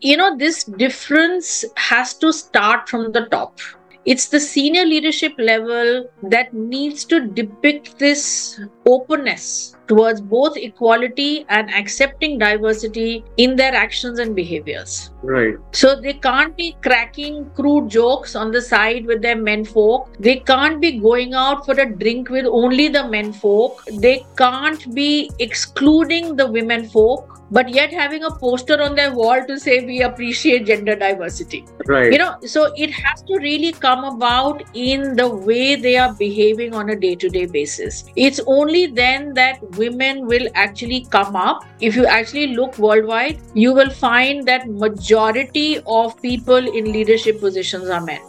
you know, this difference has to start from the top. It's the senior leadership level that needs to depict this openness towards both equality and accepting diversity in their actions and behaviors. Right. So they can't be cracking crude jokes on the side with their men folk. They can't be going out for a drink with only the men folk. They can't be excluding the women folk but yet having a poster on their wall to say we appreciate gender diversity right you know so it has to really come about in the way they are behaving on a day to day basis it's only then that women will actually come up. If you actually look worldwide you will find that majority of people in leadership positions are men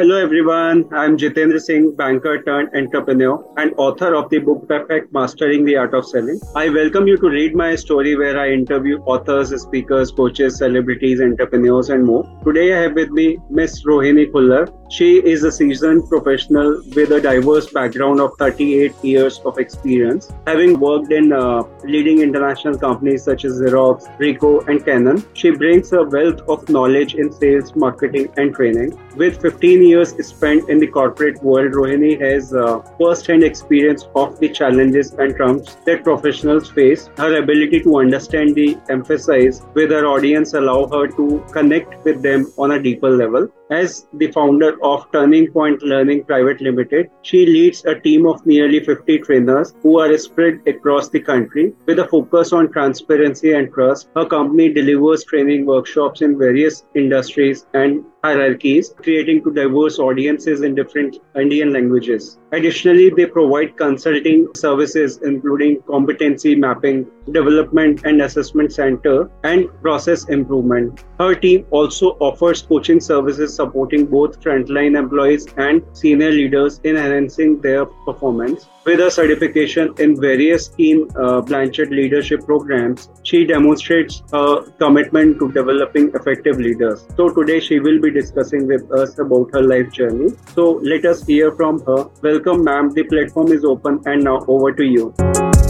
Hello everyone, I'm Jitendra Singh, banker turned entrepreneur and author of the book Perfect Mastering the Art of Selling. I welcome you to read my story where I interview authors, speakers, coaches, celebrities, entrepreneurs, and more. Today I have with me Miss Rohini Khullar. She is a seasoned professional with a diverse background of 38 years of experience, having worked in uh, leading international companies such as Xerox, Ricoh, and Canon. She brings a wealth of knowledge in sales, marketing, and training. With 15 years spent in the corporate world, Rohini has uh, first-hand experience of the challenges and trumps that professionals face. Her ability to understand the emphasize with her audience allow her to connect with them on a deeper level. As the founder of Turning Point Learning Private Limited, she leads a team of nearly 50 trainers who are spread across the country with a focus on transparency and trust. Her company delivers training workshops in various industries and hierarchies, creating to diverse audiences in different Indian languages. Additionally, they provide consulting services including competency mapping, development and assessment center, and process improvement. Her team also offers coaching services supporting both frontline employees and senior leaders in enhancing their performance. With a certification in various Ken uh, Blanchard leadership programs, she demonstrates a commitment to developing effective leaders. So today she will be discussing with us about her life journey. So let us hear from her. Welcome, ma'am. The platform is open, and now over to you.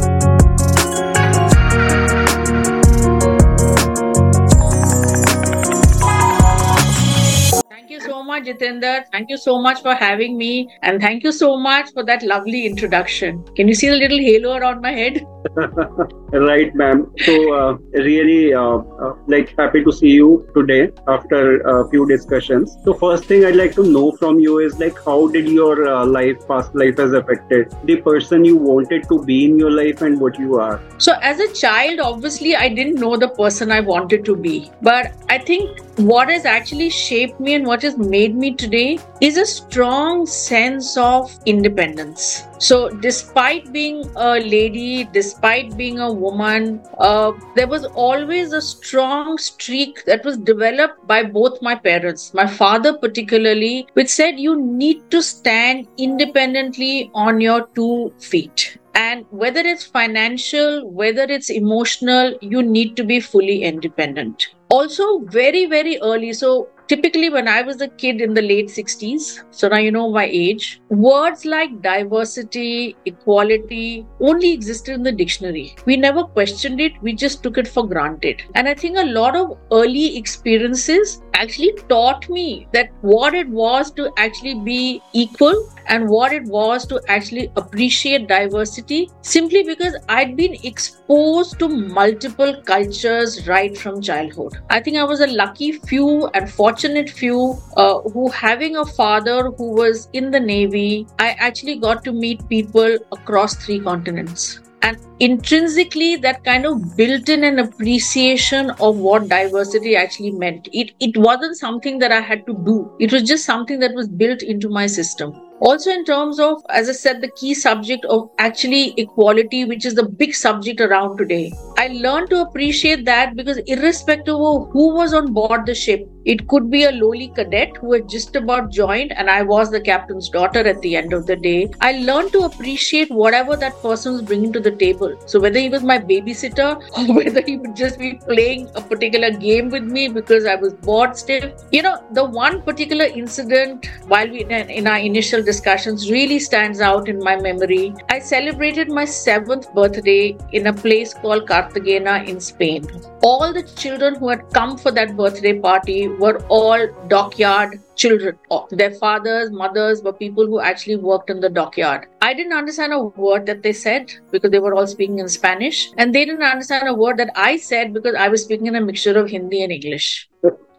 Much, Jitender. Thank you so much for having me. And thank you so much for that lovely introduction. Can you see the little halo around my head? right, ma'am. So, uh, really, uh, uh, like, happy to see you today after a few discussions. So, first thing I'd like to know from you is like, how did your uh, life, past life, has affected the person you wanted to be in your life and what you are? So, as a child, obviously, I didn't know the person I wanted to be, but I think what has actually shaped me and what has made me today is a strong sense of independence. So, despite being a lady, despite being a woman, uh, there was always a strong streak that was developed by both my parents, my father particularly, which said you need to stand independently on your two feet. And whether it's financial, whether it's emotional, you need to be fully independent. Also, very, very early. So, typically when I was a kid in the late 60s, so now you know my age, words like diversity, equality only existed in the dictionary. We never questioned it, we just took it for granted. And I think a lot of early experiences actually taught me that what it was to actually be equal and what it was to actually appreciate diversity simply because I'd been exposed to multiple cultures right from childhood. I think I was a lucky few and fortunate few uh, who, having a father who was in the Navy, I actually got to meet people across three continents. And intrinsically that kind of built in an appreciation of what diversity actually meant. It it wasn't something that i had to do. It was just something that was built into my system also in terms of as i said the key subject of actually equality which is the big subject around today I learned to appreciate that because, irrespective of who was on board the ship, it could be a lowly cadet who had just about joined, and I was the captain's daughter at the end of the day. I learned to appreciate whatever that person was bringing to the table. So, whether he was my babysitter or whether he would just be playing a particular game with me because I was bored stiff. You know, the one particular incident while we in our initial discussions really stands out in my memory. I celebrated my seventh birthday in a place called Cartagena in Spain. All the children who had come for that birthday party were all dockyard children. Their fathers, mothers were people who actually worked in the dockyard. I didn't understand a word that they said because they were all speaking in Spanish, and they didn't understand a word that I said because I was speaking in a mixture of Hindi and English.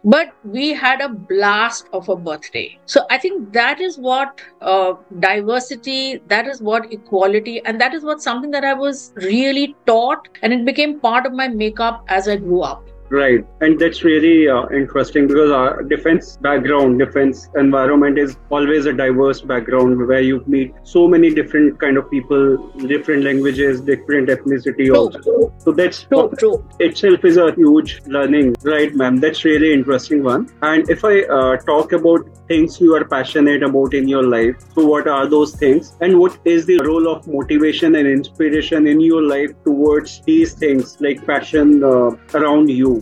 But we had a blast of a birthday. So I think that is what uh, diversity, that is what equality, and that is what something that I was really taught, and it became part of my makeup as I grew up. Right, and that's really uh, interesting because our defense background, defense environment is always a diverse background where you meet so many different kind of people, different languages, different ethnicity true. also. So that's true, true. itself is a huge learning, right, ma'am? That's really interesting one. And if I uh, talk about things you are passionate about in your life, so what are those things, and what is the role of motivation and inspiration in your life towards these things like passion uh, around you?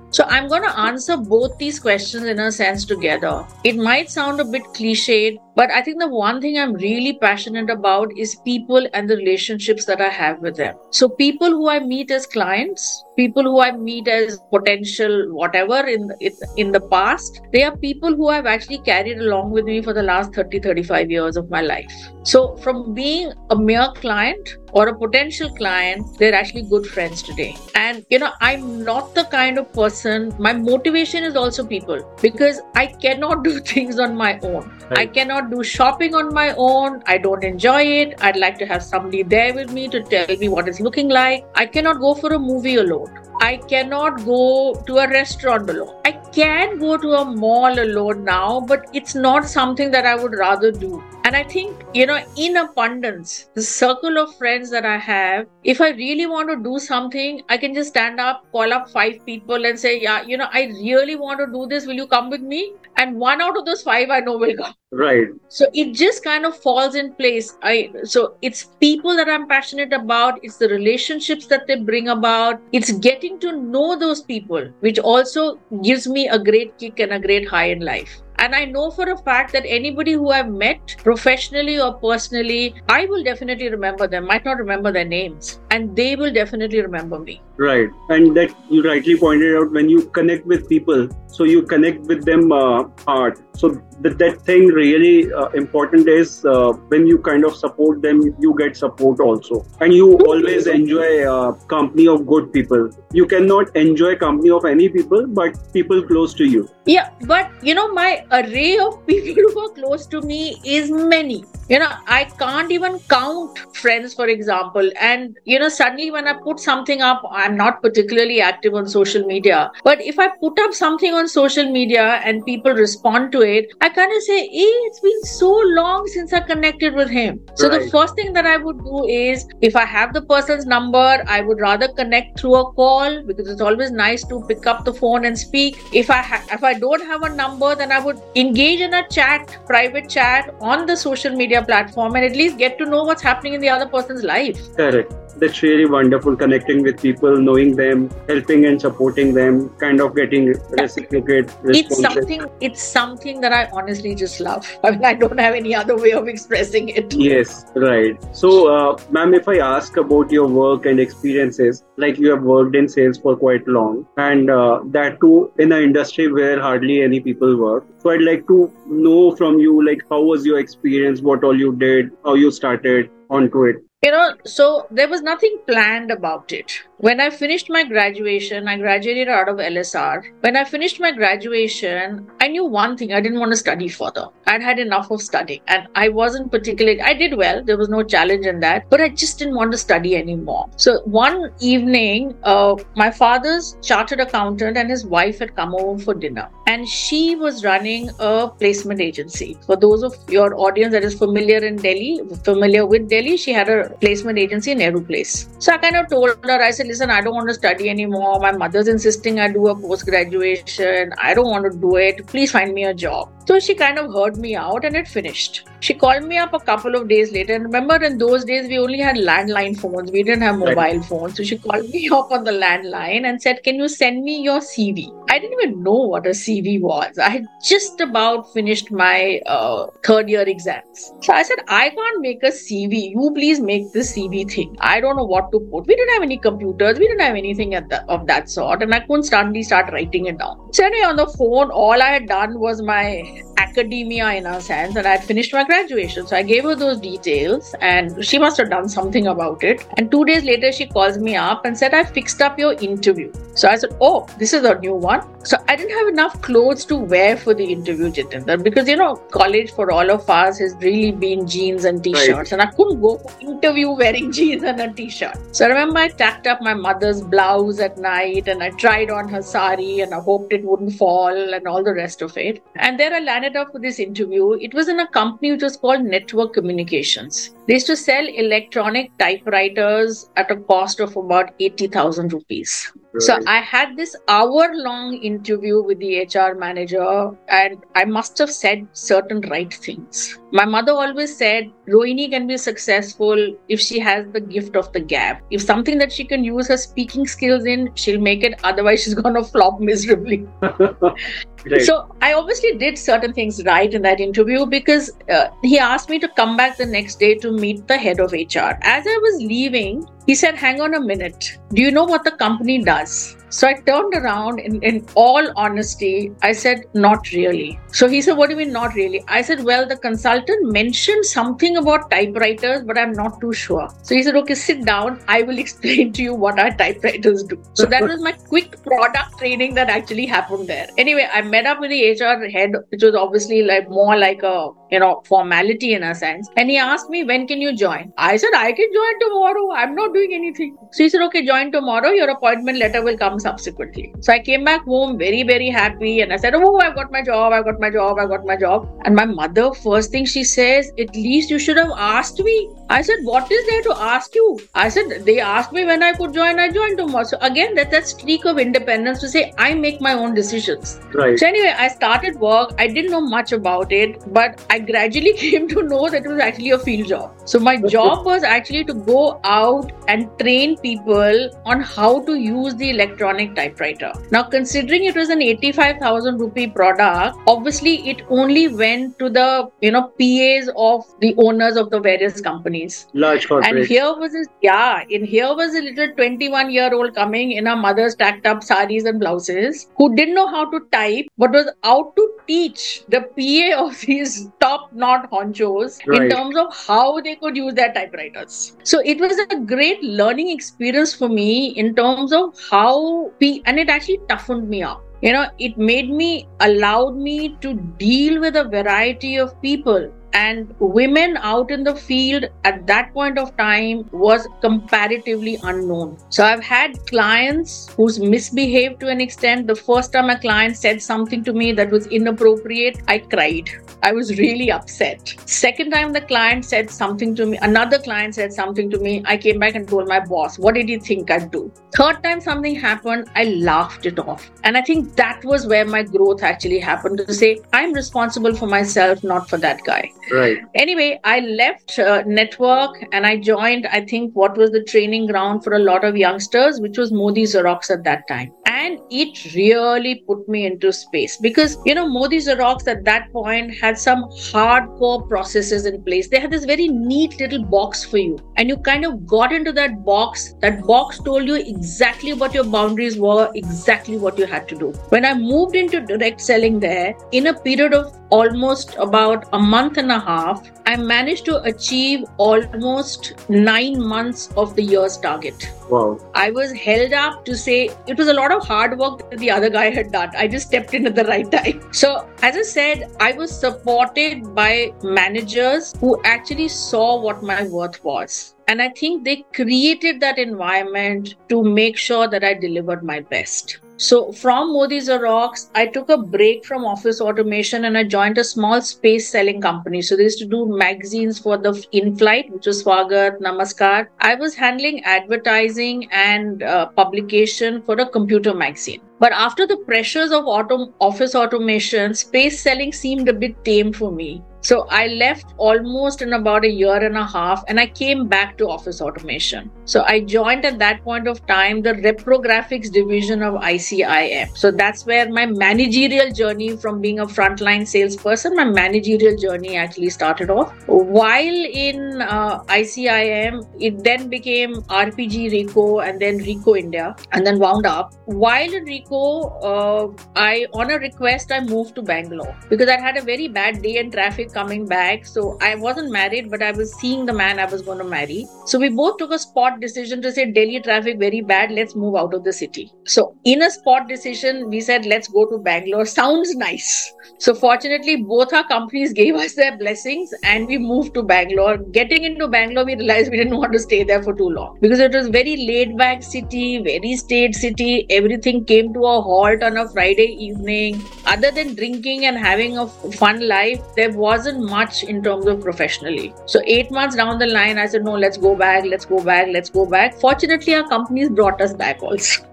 So I'm going to answer both these questions in a sense together. It might sound a bit cliched, but I think the one thing I'm really passionate about is people and the relationships that I have with them. So people who I meet as clients, people who I meet as potential whatever in in the past, they are people who I've actually carried along with me for the last 30 35 years of my life. So from being a mere client or a potential client, they're actually good friends today. And you know, I'm not the kind of person, my motivation is also people because I cannot do things on my own. Right. I cannot do shopping on my own. I don't enjoy it. I'd like to have somebody there with me to tell me what it's looking like. I cannot go for a movie alone. I cannot go to a restaurant alone. I can go to a mall alone now, but it's not something that I would rather do. And I think, you know, in abundance, the circle of friends that I have, if I really want to do something, I can just stand up, call up five people and say, Yeah, you know, I really want to do this. Will you come with me? And one out of those five I know will come. Right. So it just kind of falls in place. I so it's people that I'm passionate about, it's the relationships that they bring about, it's getting to know those people, which also gives me a great kick and a great high in life. And I know for a fact that anybody who I've met professionally or personally, I will definitely remember them. Might not remember their names, and they will definitely remember me. Right. And that you rightly pointed out when you connect with people, so you connect with them uh, hard. So that, that thing really uh, important is uh, when you kind of support them, you get support also. And you always enjoy uh, company of good people. You cannot enjoy company of any people, but people close to you. Yeah, but you know, my array of people who are close to me is many. You know, I can't even count friends, for example. And, you know, suddenly when I put something up, I'm not particularly active on social media. But if I put up something on social media and people respond to it, I kind of say, hey, it's been so long since I connected with him. So right. the first thing that I would do is if I have the person's number, I would rather connect through a call because it's always nice to pick up the phone and speak. If I ha- if I don't have a number, then I would engage in a chat, private chat on the social media platform and at least get to know what's happening in the other person's life. Correct that's really wonderful connecting with people knowing them helping and supporting them kind of getting reciprocated it's something it's something that i honestly just love. I mean i don't have any other way of expressing it. Yes right. So uh, ma'am if i ask about your work and experiences like you have worked in sales for quite long and uh, that too in an industry where hardly any people work so i'd like to know from you like how was your experience? What all you did how you started onto it you know, so there was nothing planned about it. When I finished my graduation, I graduated out of LSR. When I finished my graduation, I knew one thing I didn't want to study further. I'd had enough of studying and I wasn't particularly, I did well, there was no challenge in that, but I just didn't want to study anymore. So one evening, uh, my father's chartered accountant and his wife had come over for dinner and she was running a placement agency. For those of your audience that is familiar in Delhi, familiar with Delhi, she had a placement agency in Nehru Place. So I kind of told her, I said, listen, I don't want to study anymore. My mother's insisting I do a post graduation. I don't want to do it. Please find me a job. So she kind of heard me out and it finished. She called me up a couple of days later. And remember, in those days, we only had landline phones. We didn't have mobile right. phones. So she called me up on the landline and said, Can you send me your CV? I didn't even know what a CV was. I had just about finished my uh, third year exams. So I said, I can't make a CV. You please make this CV thing. I don't know what to put. We didn't have any computers. We didn't have anything the, of that sort. And I couldn't suddenly start writing it down. So anyway, on the phone, all I had done was my academia in a sense and I had finished my graduation. So I gave her those details and she must have done something about it. And two days later, she calls me up and said, I fixed up your interview. So I said, Oh, this is a new one. So I didn't have enough clothes to wear for the interview, Jitendra, because you know, college for all of us has really been jeans and t shirts. Right. And I couldn't go for interview wearing jeans and a t shirt. So I remember I tacked up my mother's blouse at night and I tried on her sari and I hoped it wouldn't fall and all the rest of it. And there I landed up for this interview. It was in a company which was called Network Communications. They used to sell electronic typewriters at a cost of about 80,000 rupees. Right. So I had this hour long interview with the HR manager, and I must have said certain right things. My mother always said Rohini can be successful if she has the gift of the gab. If something that she can use her speaking skills in, she'll make it. Otherwise, she's going to flop miserably. Right. So I obviously did certain things right in that interview because uh, he asked me to come back the next day to meet the head of HR. As I was leaving, he said, Hang on a minute. Do you know what the company does? So I turned around in, in all honesty. I said, Not really. So he said, What do you mean, not really? I said, Well, the consultant mentioned something about typewriters, but I'm not too sure. So he said, Okay, sit down. I will explain to you what our typewriters do. So that was my quick product training that actually happened there. Anyway, I met up with the HR head, which was obviously like more like a you know formality in a sense. And he asked me, When can you join? I said, I can join tomorrow. I'm not doing anything. So he said, Okay, join tomorrow. Your appointment letter will come subsequently. So I came back home very, very happy and I said, Oh, I've got my job, I've got my job, I've got my job. And my mother, first thing she says, At least you should have asked me. I said, What is there to ask you? I said, They asked me when I could join, I joined tomorrow. So again, that, that streak of independence to say, I make my own decisions. Right. So anyway, I started work. I didn't know much about it, but I gradually came to know that it was actually a field job. So my job was actually to go out and train people on how to use the electronic typewriter. Now, considering it was an 85,000 rupee product, obviously it only went to the you know PAs of the owners of the various companies. Large corporates. And here was a, yeah, in here was a little 21 year old coming in a mother's stacked up saris and blouses who didn't know how to type but was out to teach the PA of these top not honchos right. in terms of how they could use their typewriters. So it was a great learning experience for me in terms of how, and it actually toughened me up. You know it made me allowed me to deal with a variety of people. And women out in the field at that point of time was comparatively unknown. So i've had clients who's misbehaved to an extent. The first time a client said something to me that was inappropriate i cried i was really upset second time the client said something to me another client said something to me i came back and told my boss what did you think i'd do third time something happened i laughed it off and i think that was where my growth actually happened to say i'm responsible for myself not for that guy Right. Anyway, I left uh, network and I joined, I think, what was the training ground for a lot of youngsters, which was Modi Xerox at that time. And it really put me into space because, you know, Modi Xerox at that point had some hardcore processes in place. They had this very neat little box for you. And you kind of got into that box. That box told you exactly what your boundaries were, exactly what you had to do. When I moved into direct selling there, in a period of almost about a month and a half, I managed to achieve almost nine months of the year's target. Wow. I was held up to say it was a lot of hard work that the other guy had done. I just stepped in at the right time. So, as I said, I was supported by managers who actually saw what my worth was. And I think they created that environment to make sure that I delivered my best. So from Modi Xerox, I took a break from office automation and I joined a small space selling company. So they used to do magazines for the in-flight, which was Swagat, Namaskar. I was handling advertising and uh, publication for a computer magazine. But after the pressures of office automation, space selling seemed a bit tame for me. So I left almost in about a year and a half and I came back to office automation. So I joined at that point of time the reprographics division of ICIM. So that's where my managerial journey from being a frontline salesperson, my managerial journey actually started off. While in uh, ICIM, it then became RPG Ricoh and then Ricoh India and then wound up. While in Ricoh, uh, I on a request I moved to Bangalore because I had a very bad day in traffic coming back. So I wasn't married, but I was seeing the man I was going to marry. So we both took a spot decision to say Delhi traffic very bad. Let's move out of the city. So in a spot decision, we said let's go to Bangalore. Sounds nice. So fortunately, both our companies gave us their blessings, and we moved to Bangalore. Getting into Bangalore, we realized we didn't want to stay there for too long because it was very laid back city, very state city. Everything came to a halt on a Friday evening. Other than drinking and having a fun life, there was wasn't much in terms of professionally. So eight months down the line, I said, no, let's go back, let's go back, let's go back. Fortunately, our companies brought us back also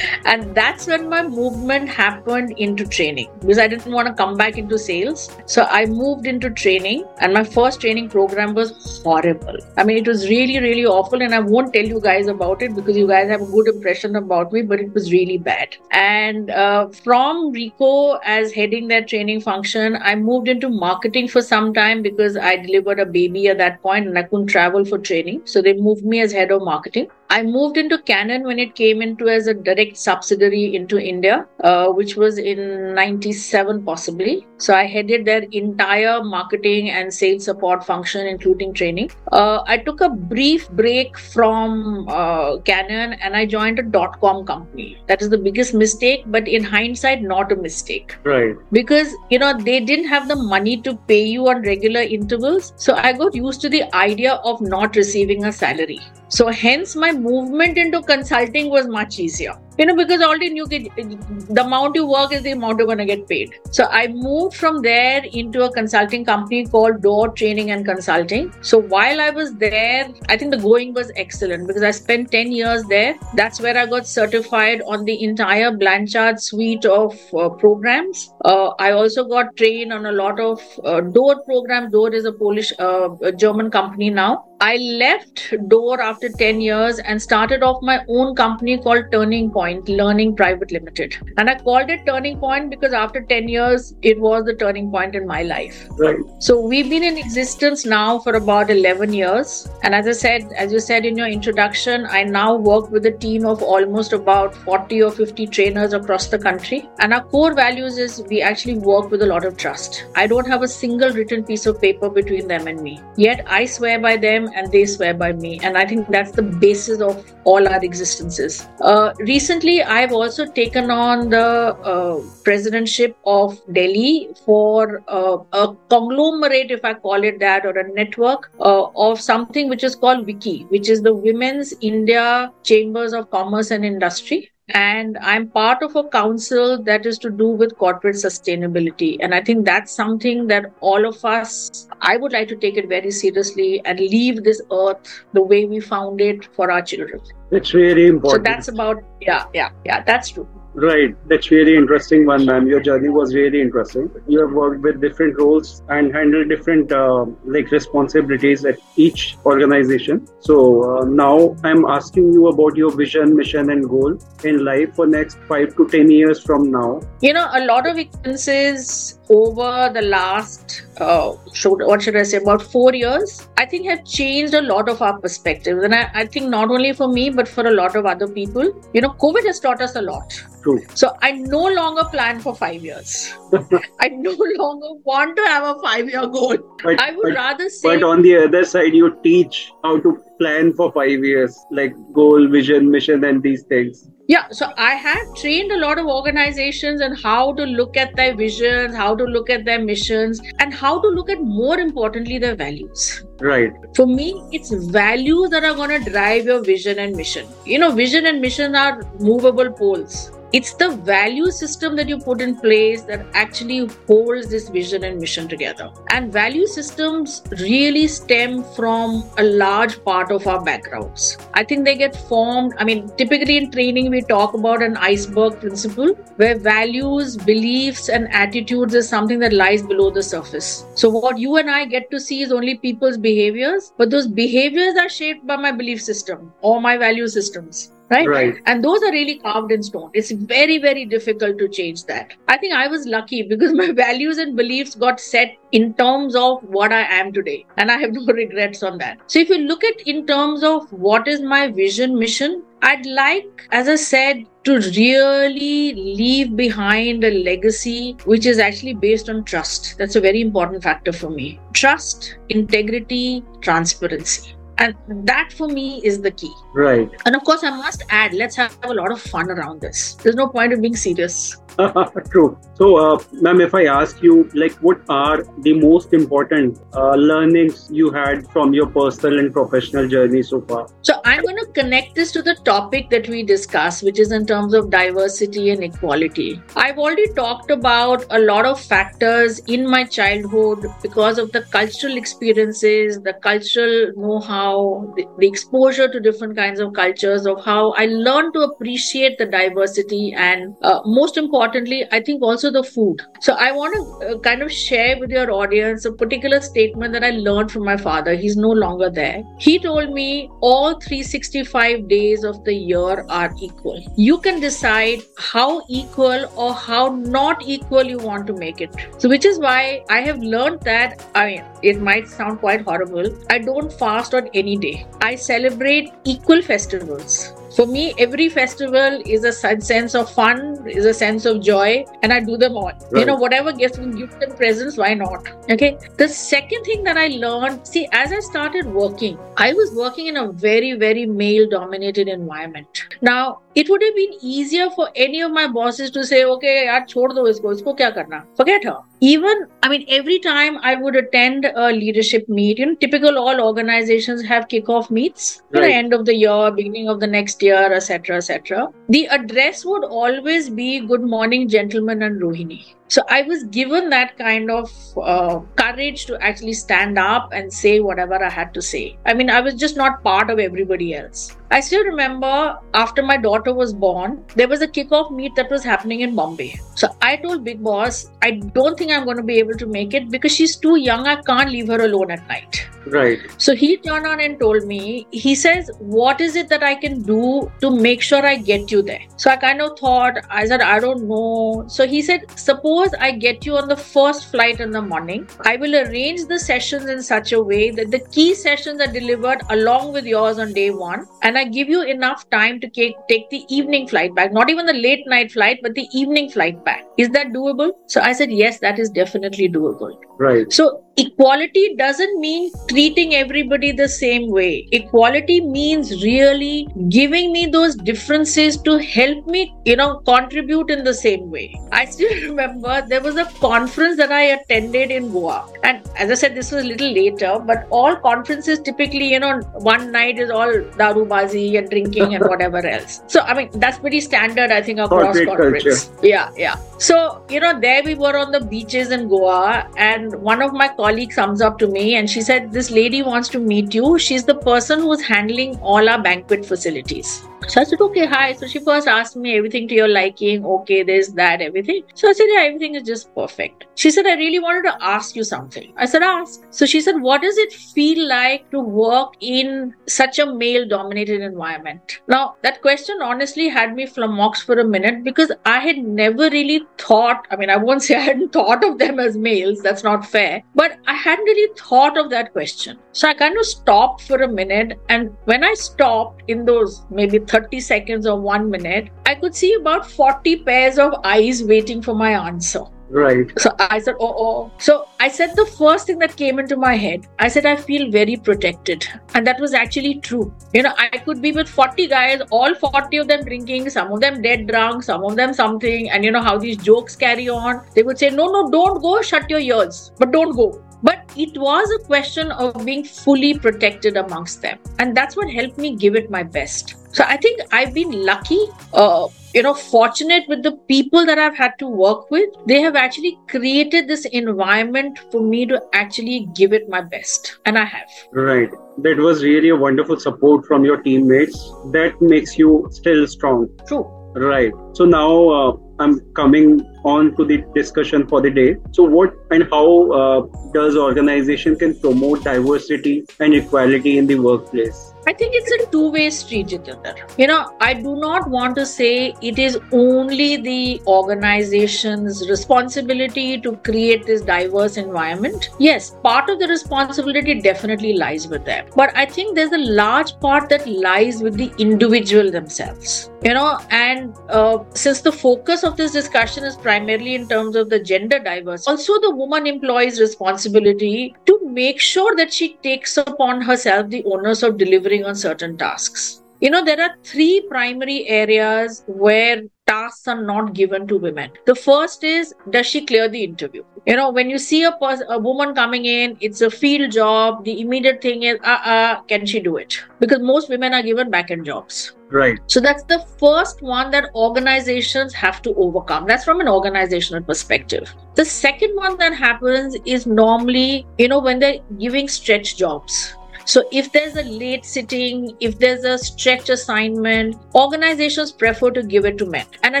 and that's when my movement happened into training because I didn't want to come back into sales. So I moved into training, and my first training program was horrible. I mean, it was really, really awful, and I won't tell you guys about it because you guys have a good impression about me, but it was really bad. And uh, from Ricoh as heading that training function, I moved into marketing for some time because I delivered a baby at that point and I couldn't travel for training. So they moved me as head of marketing. I moved into Canon when it came into as a direct subsidiary into India, uh, which was in 97 possibly. So I headed their entire marketing and sales support function, including training. Uh, I took a brief break from uh, Canon and I joined a dot com company. That is the biggest mistake, but in hindsight, not a mistake. Right. Because, you know, they didn't have the money to pay you on regular intervals. So I got used to the idea of not receiving a salary. So hence my movement into consulting was much easier you know because already knew the amount you work is the amount you're going to get paid. So i moved from there into a consulting company called door training and consulting. So while i was there i think the going was excellent because i spent 10 years there. That's where i got certified on the entire blanchard suite of uh, programs. Uh, i also got trained on a lot of uh, door programs door is a polish uh, german company now i left door after 10 years and started off my own company called turning point Learning Private Limited. And I called it Turning Point because after 10 years, it was the turning point in my life. Right. So we've been in existence now for about 11 years. And as I said, as you said in your introduction, I now work with a team of almost about 40 or 50 trainers across the country. And our core values is we actually work with a lot of trust. I don't have a single written piece of paper between them and me. Yet I swear by them and they swear by me. And I think that's the basis of all our existences. Uh, recently, I've also taken on the uh, presidentship of Delhi for uh, a conglomerate, if I call it that, or a network uh, of something which is called WICCI, which is the Women's India Chambers of Commerce and Industry and i'm part of a council that is to do with corporate sustainability. And i think that's something that all of us i would like to take it very seriously and leave this earth the way we found it for our children. It's really important. so that's about yeah yeah yeah that's true Right, that's really interesting one, ma'am. Your journey was really interesting. You have worked with different roles and handled different uh, like responsibilities at each organization. So uh, now I'm asking you about your vision, mission, and goal in life for next five to ten years from now. You know, a lot of experiences over the last uh, should, what should I say about four years, I think have changed a lot of our perspectives, and I, I think not only for me but for a lot of other people. You know, COVID has taught us a lot True. So I no longer plan for five years. I no longer want to have a five year goal. But, I would but, rather say. But on the other side, you teach how to plan for five years, like goal, vision, mission, and these things. Yeah, so I have trained a lot of organizations on how to look at their visions, how to look at their missions, and how to look at more importantly their values. Right. For me, it's values that are going to drive your vision and mission. You know, vision and mission are movable poles it's the value system that you put in place that actually holds this vision and mission together. And value systems really stem from a large part of our backgrounds. I think they get formed. I mean, typically in training, we talk about an iceberg principle where values, beliefs, and attitudes is something that lies below the surface. So, what you and I get to see is only people's behaviors, but those behaviors are shaped by my belief system or my value systems right? Right. And those are really carved in stone. It's very, very difficult to change that. I think I was lucky because my values and beliefs got set in terms of what I am today. And I have no regrets on that. So if you look at in terms of what is my vision, mission, I'd like, as I said, to really leave behind a legacy which is actually based on trust. That's a very important factor for me. Trust, integrity, transparency. And that for me is the key. Right. And of course, I must add, let's have a lot of fun around this. There's no point of being serious. True. So, uh, ma'am, if I ask you, like, what are the most important uh, learnings you had from your personal and professional journey so far? So, I'm going to connect this to the topic that we discussed, which is in terms of diversity and equality. I've already talked about a lot of factors in my childhood because of the cultural experiences, the cultural know how, the, the exposure to different kinds of cultures, of how I learned to appreciate the diversity and, uh, most importantly, I think also the food. So I want to uh, kind of share with your audience a particular statement that I learned from my father. He's no longer there. He told me all 365 days of the year are equal. You can decide how equal or how not equal you want to make it. So, which is why I have learned that, I mean, it might sound quite horrible. I don't fast on any day. I celebrate equal festivals. For me, every festival is a sense of fun, is a sense of joy, and I do them all. Right. You know, whatever gets me gift and presents, why not? Okay. The second thing that I learned, see, as I started working, I was working in a very, very male dominated environment. Now, it would have been easier for any of my bosses to say, okay, yaar, chhod do isko, isko kya karna? Forget her. Even, I mean, every time I would attend a leadership meet, you know, typical all organizations have kickoff meets, right. you know, end of the year, beginning of the next year, etc., etc. The address would always be "Good morning, gentlemen and Rohini." So I was given that kind of uh, courage to actually stand up and say whatever I had to say. I mean, I was just not part of everybody else. I still remember after my daughter was born, there was a kickoff meet that was happening in Bombay. So I told Big Boss, I don't think I'm going to be able to make it because she's too young. I can't leave her alone at night. Right. So he turned on and told me, he says, What is it that I can do to make sure I get you there? So I kind of thought, I said, I don't know. So he said, Suppose I get you on the first flight in the morning. I will arrange the sessions in such a way that the key sessions are delivered along with yours on day one. And I give you enough time to take, the evening flight back, not even the late night flight, but the evening flight back. Is that doable? So I said, Yes, that is definitely doable. Right. So equality doesn't mean treating everybody the same way. Equality means really giving me those differences to help me, you know, contribute in the same way. I still remember there was a conference that I attended in Goa. And as I said, this was a little later, but all conferences typically, you know, one night is all darubazi and drinking and whatever else. So, I mean, that's pretty standard, I think, oh, across conference. Yeah, yeah. So, you know, there we were on the beaches in Goa and one of my colleagues comes up to me and she said, This lady wants to meet you. She's the person who's handling all our banquet facilities. So I said, okay, hi. So she first asked me everything to your liking. Okay, this, that, everything. So I said, yeah, everything is just perfect. She said, I really wanted to ask you something. I said, ask. So she said, what does it feel like to work in such a male dominated environment? Now, that question honestly had me flummoxed for a minute because I had never really thought, I mean, I won't say I hadn't thought of them as males. That's not fair. But I hadn't really thought of that question. So I kind of stopped for a minute. And when I stopped in those maybe 30 seconds or one minute, I could see about 40 pairs of eyes waiting for my answer. Right. So I said, oh, oh. So I said the first thing that came into my head, I said, I feel very protected. And that was actually true. You know, I could be with 40 guys, all 40 of them drinking, some of them dead drunk, some of them something. And you know how these jokes carry on. They would say, no, no, don't go, shut your ears, but don't go. But it was a question of being fully protected amongst them. And that's what helped me give it my best. So I think I've been lucky. Uh, you know, fortunate with the people that I've had to work with. They have actually created this environment for me to actually give it my best. And I have. Right. That was really a wonderful support from your teammates. That makes you still strong. True. Right. So now uh, I'm coming on to the discussion for the day. So what and how uh, does organization can promote diversity and equality in the workplace? I think it's a two-way street, Jitendra. You know, I do not want to say it is only the organization's responsibility to create this diverse environment. Yes, part of the responsibility definitely lies with them. But I think there's a large part that lies with the individual themselves. You know, and uh, since the focus of this discussion is primarily in terms of the gender diversity, also the woman employee's responsibility to make sure that she takes upon herself the onus of delivering on certain tasks. You know, there are three primary areas where tasks are not given to women. The first is, does she clear the interview? You know, when you see a, pers- a woman coming in, it's a field job. The immediate thing is, uh, uh, can she do it? Because most women are given back end jobs. Right. So that's the first one that organizations have to overcome. That's from an organizational perspective. The second one that happens is normally, you know, when they're giving stretch jobs. So if there's a late sitting, if there's a stretch assignment, organizations prefer to give it to men. And I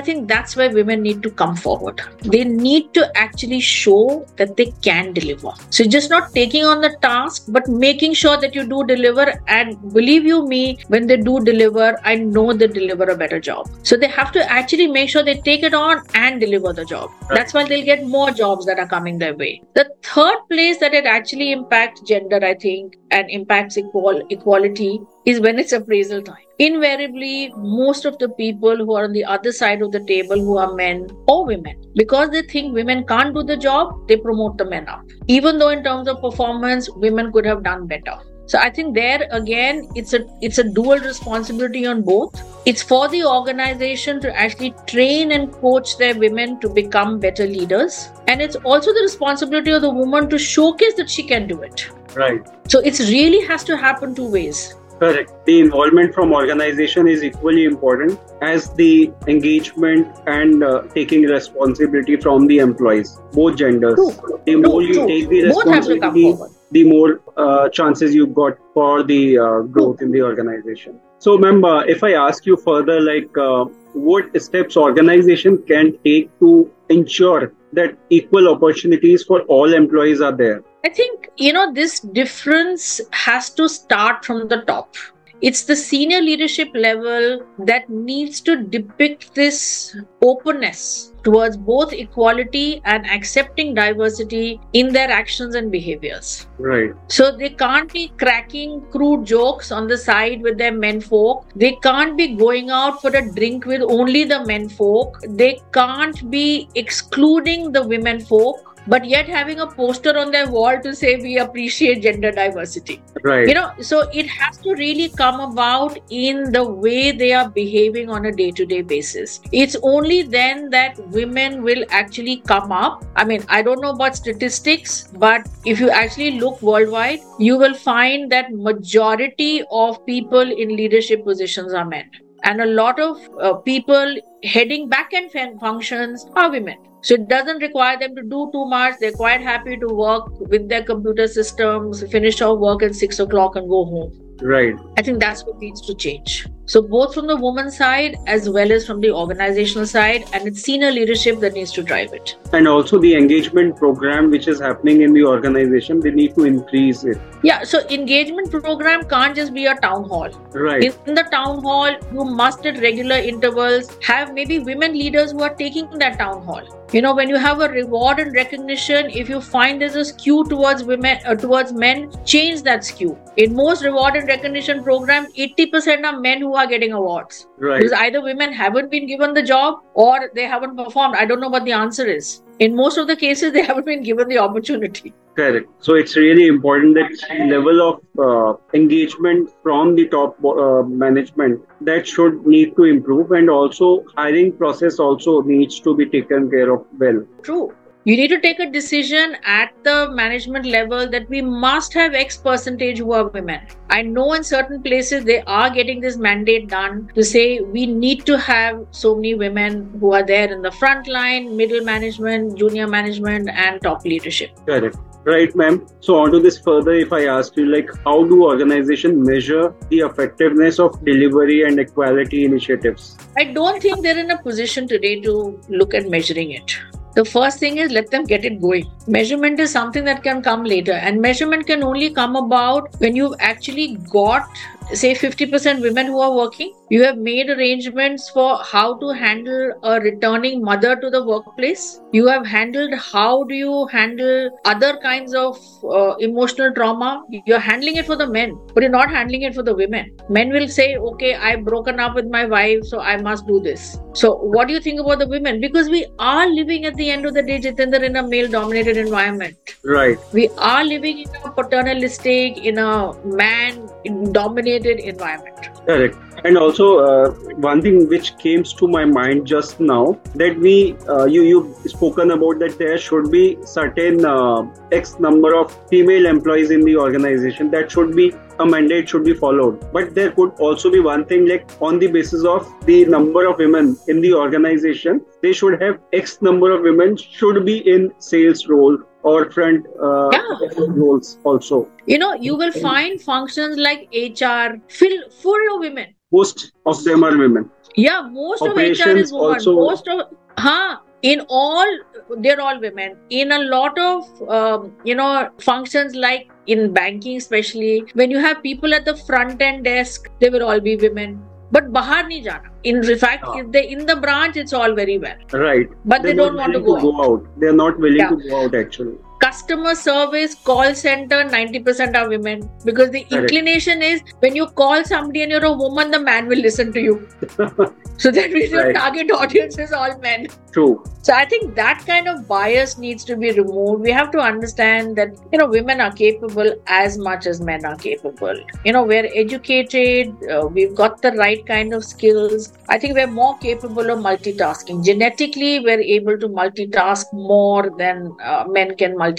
think that's where women need to come forward. They need to actually show that they can deliver. So just not taking on the task, but making sure that you do deliver. And believe you me, when they do deliver, I know they deliver a better job. So they have to actually make sure they take it on and deliver the job. Right. That's why they'll get more jobs that are coming their way. The third place that it actually impacts gender, I think, and impacts equal equality is when it's appraisal time. Invariably, most of the people who are on the other side of the table who are men or women, because they think women can't do the job, they promote the men up. Even though in terms of performance, women could have done better. So I think there again, it's a it's a dual responsibility on both. It's for the organization to actually train and coach their women to become better leaders, and it's also the responsibility of the woman to showcase that she can do it. Right. So it really has to happen two ways. Correct. The involvement from organization is equally important as the engagement and uh, taking responsibility from the employees, both genders. True. The more True, you true. take the Both have to come responsibility, the more uh, chances you've got for the uh, growth in the organization. So, ma'am, uh, if I ask you further, like uh, what steps organization can take to ensure that equal opportunities for all employees are there? I think, you know, this difference has to start from the top. It's the senior leadership level that needs to depict this openness towards both equality and accepting diversity in their actions and behaviors. Right. So they can't be cracking crude jokes on the side with their men folk. They can't be going out for a drink with only the men folk. They can't be excluding the women folk. But yet having a poster on their wall to say we appreciate gender diversity. Right. You know, so it has to really come about in the way they are behaving on a day to day basis. It's only then that women will actually come up. I mean, I don't know about statistics, but if you actually look worldwide, you will find that majority of people in leadership positions are men. And a lot of uh, people heading back end functions are women. So it doesn't require them to do too much. They're quite happy to work with their computer systems, finish off work at six o'clock and go home. Right. I think that's what needs to change. So both from the woman's side as well as from the organizational side, and it's senior leadership that needs to drive it. And also the engagement program which is happening in the organization, they need to increase it. Yeah, so engagement program can't just be a town hall. Right. In the town hall, you must at regular intervals have maybe women leaders who are taking that town hall. You know, when you have a reward and recognition, if you find there's a skew towards women, uh, towards men, change that skew. In most reward and recognition programs, 80% are men who are getting awards. Right. Because either women haven't been given the job or they haven't performed. I don't know what the answer is. In most of the cases, they haven't been given the opportunity. Correct. So it's really important that level of uh, engagement from the top uh, management that should need to improve, and also hiring process also needs to be taken care of well. True. You need to take a decision at the management level that we must have X percentage who are women. I know in certain places they are getting this mandate done to say we need to have so many women who are there in the front line, middle management, junior management, and top leadership. Correct. Right, ma'am. So on to this further, if I ask you, like, how do organizations measure the effectiveness of delivery and equality initiatives? I don't think they're in a position today to look at measuring it. The first thing is let them get it going. Measurement is something that can come later, and measurement can only come about when you've actually got say 50% women who are working you have made arrangements for how to handle a returning mother to the workplace. You have handled how do you handle other kinds of uh, emotional trauma? You're handling it for the men but you're not handling it for the women. Men will say okay i've broken up with my wife so i must do this. So what do you think about the women? Because we are living at the end of the day jitendra in a male dominated environment. Right. We are living in a paternalistic in a man dominated environment. Correct. And also uh, one thing which came to my mind just now that we uh, you you spoken about that there should be certain uh, x number of female employees in the organization. That should be a mandate should be followed. But there could also be one thing like on the basis of the number of women in the organization they should have x number of women should be in sales role or front uh, Yeah. roles also. You know you will find functions like hr full full of women. Most of them are women. Yeah most of hr is women. also- most of huh in all they're all women. In a lot of um, you know functions like in banking especially when you have people at the front end desk they will all be women but bahar nahi jana in fact Ah. if they in the branch it's all very well right but they they don't want to willing go out. out they're not willing Yeah. to go out actually customer service call center 90% are women. Because the Correct. inclination is when you call somebody and you're a woman the man will listen to you. So that means your target audience is all men. True. So i think that kind of bias needs to be removed. We have to understand that you know women are capable as much as men are capable. You know we're educated uh, we've got the right kind of skills. I think we're more capable of multitasking. Genetically we're able to multitask more than uh, men can multitask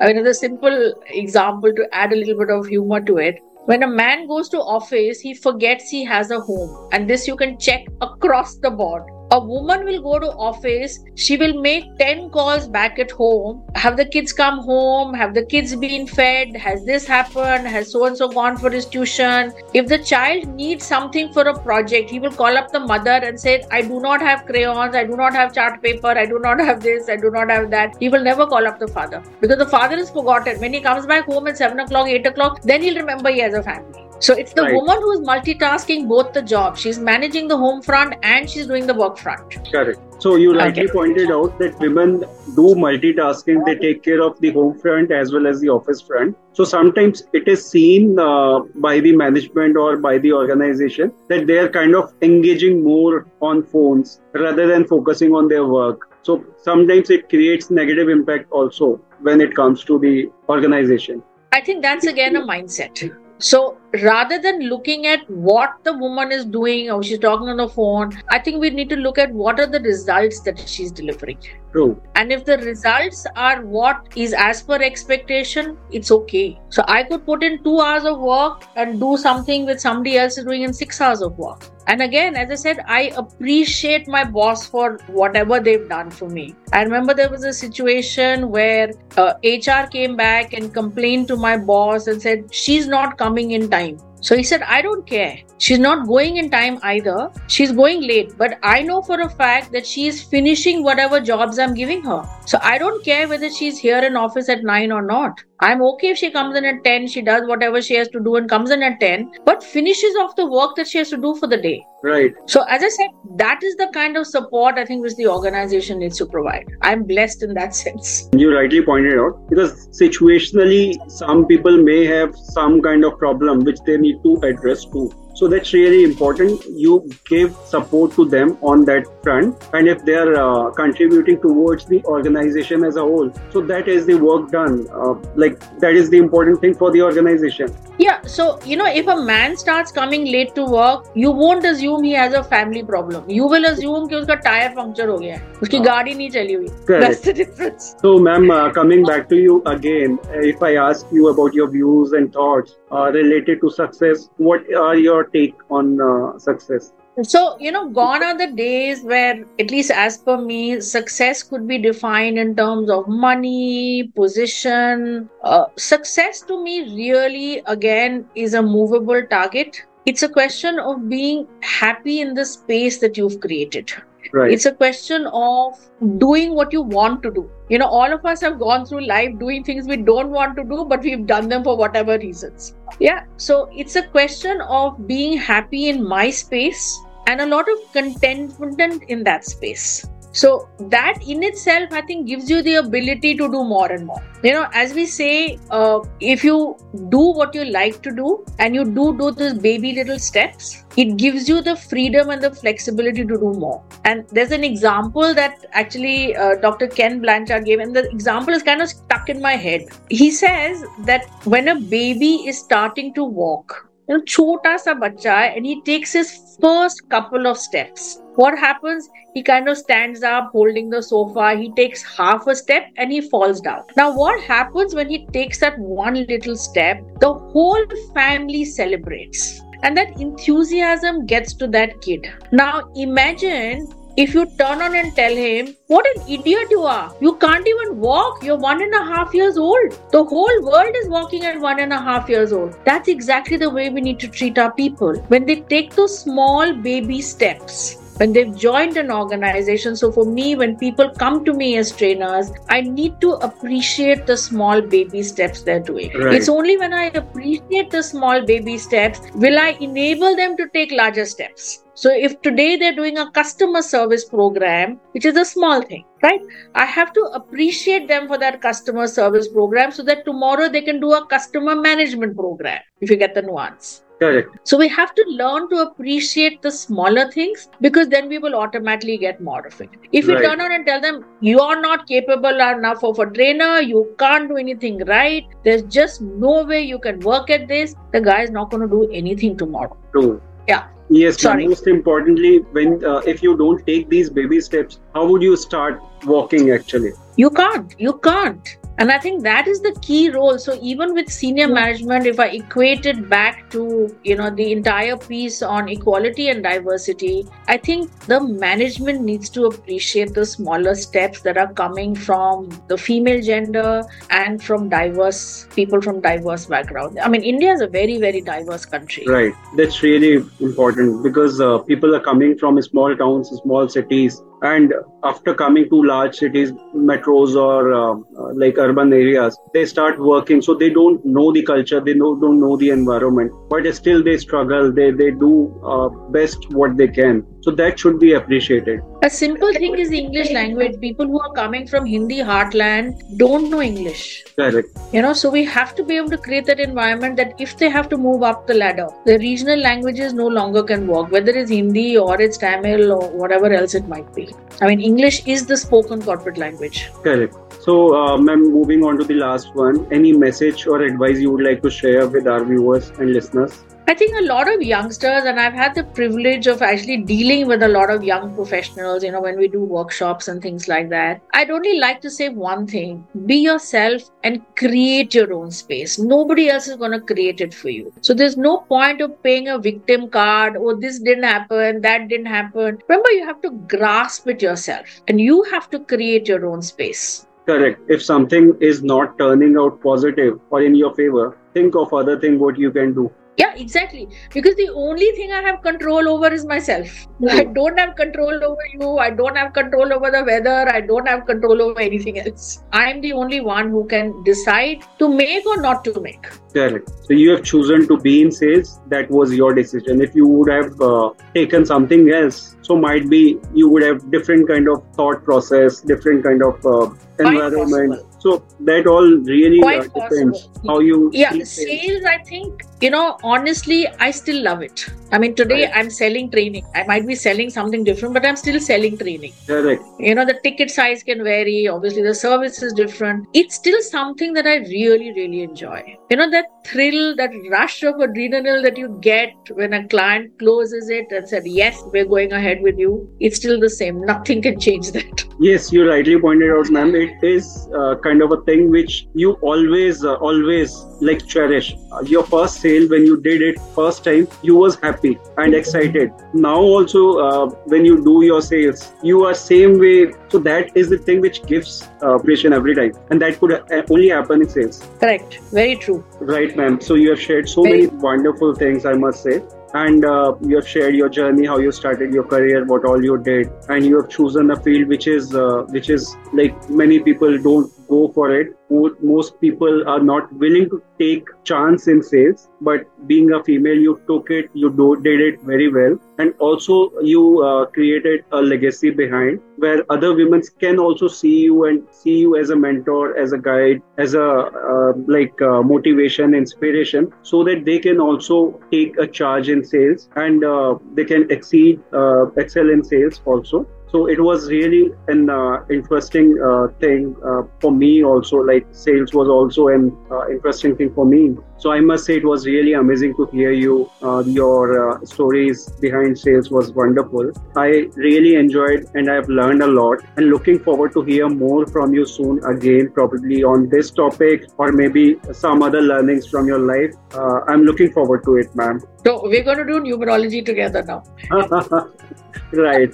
i mean as a simple example to add a little bit of humor to it. When a man goes to office he forgets he has a home. And this you can check across the board a woman will go to office she will make 10 calls back at home. Have the kids come home? Have the kids been fed? Has this happened? Has so and so gone for his tuition? If the child needs something for a project he will call up the mother and say i do not have crayons i do not have chart paper i do not have this i do not have that. He will never call up the father because the father is forgotten. When he comes back home at 7 o'clock 8 o'clock then he'll remember he has a family so it's the Right. woman who is multitasking both the jobs. She's managing the home front and she's doing the work front. Correct. So you rightly Okay. pointed out that women do multitasking. They take care of the home front as well as the office front. So sometimes it is seen uh, by the management or by the organization that they are kind of engaging more on phones rather than focusing on their work. So sometimes it creates negative impact also when it comes to the organization. I think that's again a mindset. So rather than looking at what the woman is doing or she's talking on the phone, I think we need to look at what are the results that she's delivering. And if the results are what is as per expectation, it's okay. So I could put in two hours of work and do something which somebody else is doing in six hours of work. And again, as I said, I appreciate my boss for whatever they've done for me. I remember there was a situation where uh, HR came back and complained to my boss and said, She's not coming in time. So he said, I don't care. She's not going in time either. She's going late. But I know for a fact that she is finishing whatever jobs I'm giving her. So I don't care whether she's here in office at 9 or not. I'm okay if she comes in at 10, she does whatever she has to do and comes in at 10, but finishes off the work that she has to do for the day. right So, as I said, that is the kind of support I think which the organization needs to provide. I'm blessed in that sense. you rightly pointed out because situationally some people may have some kind of problem which they need to address too so that's really important you give support to them on that front and if they are uh, contributing towards the organization as a whole so that is the work done uh, like that is the important thing for the organization Yeah, so you know, if a man starts coming late to work, you won't assume he has a family problem. You will assume कि उसका tire puncture हो गया है, उसकी गाड़ी नहीं चली हुई. That's the difference. So, ma'am, uh, coming back to you again, if I ask you about your views and thoughts uh, related to success, what are your take on uh, success? So, you know, gone are the days where, at least as per me, success could be defined in terms of money, position. Uh, success to me really, again, is a movable target. It's a question of being happy in the space that you've created. Right. It's a question of doing what you want to do. You know, all of us have gone through life doing things we don't want to do, but we've done them for whatever reasons. Yeah. So it's a question of being happy in my space and a lot of contentment in that space. So that in itself, I think, gives you the ability to do more and more. You know, as we say, uh, if you do what you like to do and you do do those baby little steps, it gives you the freedom and the flexibility to do more. And there's an example that actually uh, Dr. Ken Blanchard gave, and the example is kind of stuck in my head. He says that when a baby is starting to walk, you know, chota sa bacha and he takes his first couple of steps. What happens? He kind of stands up holding the sofa. He takes half a step and he falls down. Now, what happens when he takes that one little step? The whole family celebrates. And that enthusiasm gets to that kid. Now, imagine if you turn on and tell him, What an idiot you are! You can't even walk. You're one and a half years old. The whole world is walking at one and a half years old. That's exactly the way we need to treat our people. When they take those small baby steps, when they've joined an organization. So for me, when people come to me as trainers, I need to appreciate the small baby steps they're doing. Right. It's only when I appreciate the small baby steps will I enable them to take larger steps. So if today they're doing a customer service program, which is a small thing, right? I have to appreciate them for that customer service program so that tomorrow they can do a customer management program, if you get the nuance. Correct. So we have to learn to appreciate the smaller things because then we will automatically get more of it. If we Right. turn on and tell them you are not capable enough of a trainer, you can't do anything right, there's just no way you can work at this, the guy is not going to do anything tomorrow. True. Yeah. Yes, Sorry. most importantly, when uh, if you don't take these baby steps, how would you start walking actually? You can't. You can't. And I think that is the key role. So even with senior management, if I equate it back to you know the entire piece on equality and diversity, I think the management needs to appreciate the smaller steps that are coming from the female gender and from diverse people from diverse backgrounds. I mean, India is a very very diverse country. Right. That's really important because uh, people are coming from small towns, small cities, and after coming to large cities, metros or uh, uh, like urban areas, they start working. So they don't know the culture, they know, don't know the environment, but still they struggle. They they do uh, best what they can. So that should be appreciated. A simple thing is the English language. People who are coming from Hindi heartland don't know English. Correct. You know, so we have to be able to create that environment that if they have to move up the ladder, the regional languages no longer can work, whether it's Hindi or it's Tamil or whatever else it might be. I mean, English is the spoken corporate language. Correct. So, uh, ma'am, moving on to the last one, any message or advice you would like to share with our viewers and listeners? I think a lot of youngsters, and I've had the privilege of actually dealing with a lot of young professionals, you know, when we do workshops and things like that. I'd only like to say one thing be yourself and create your own space. Nobody else is going to create it for you. So there's no point of paying a victim card, oh, this didn't happen, that didn't happen. Remember, you have to grasp it yourself and you have to create your own space. Correct. If something is not turning out positive or in your favor, think of other thing what you can do. Yeah, exactly. Because the only thing I have control over is myself. I don't have control over you. I don't have control over the weather. I don't have control over anything else. I am the only one who can decide to make or not to make. Correct. So you have chosen to be in sales. That was your decision. If you would have uh, taken something else, so might be you would have different kind of thought process, different kind of uh, environment. so that all really uh, depends how you yeah sales i think you know honestly i still love it. I mean today right. i'm selling training. I might be selling something different but i'm still selling training. Correct. You know the ticket size can vary. Obviously the service is different. It's still something that i really really enjoy. You know that thrill that rush of adrenaline that you get when a client closes it and said yes we're going ahead with you it's still the same. Nothing can change that. Yes you rightly pointed out ma'am. It is uh, kind of a thing which you always uh, always like cherish. Uh, your first sale when you did it first time you was happy and excited. Now also uh, when you do your sales you are same way. So that is the thing which gives uh, appreciation every time. And that could uh, only happen in sales. Correct. Very true. Right ma'am. So you have shared so very many wonderful things i must say and uh, you have shared your journey how you started your career what all you did. And you have chosen a field which is uh, which is like many people don't go for it. Most people are not willing to take chance in sales but being a female you took it you do, did it very well. And also you uh, created a legacy behind where other women can also see you and see you as a mentor as a guide as a uh, like uh, motivation inspiration so that they can also take a charge in sales and uh, they can exceed uh, excel in sales also so it was really an uh, interesting uh, thing uh, for me also like sales was also an uh, interesting thing for me. So i must say it was really amazing to hear you uh, your uh, stories behind sales was wonderful. I really enjoyed and i've learned a lot and looking forward to hear more from you soon again probably on this topic or maybe some other learnings from your life. I'm looking forward to it ma'am. So we're going to do numerology together now. Right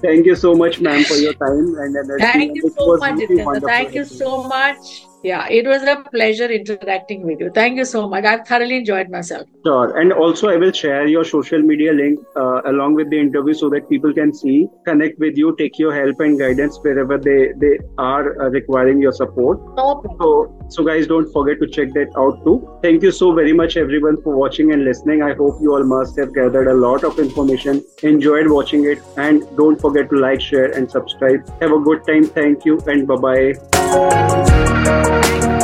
Thank you so much, ma'am, for your time and energy. Thank you so much, really Thank you so much. Yeah, it was a pleasure interacting with you. Thank you so much. I've thoroughly enjoyed myself. Sure. And also, I will share your social media link uh, along with the interview so that people can see, connect with you, take your help and guidance wherever they, they are uh, requiring your support. No So, so, guys, don't forget to check that out too. Thank you so very much, everyone, for watching and listening. I hope you all must have gathered a lot of information, enjoyed watching it, and don't forget to like, share, and subscribe. Have a good time. Thank you, and bye bye. Thank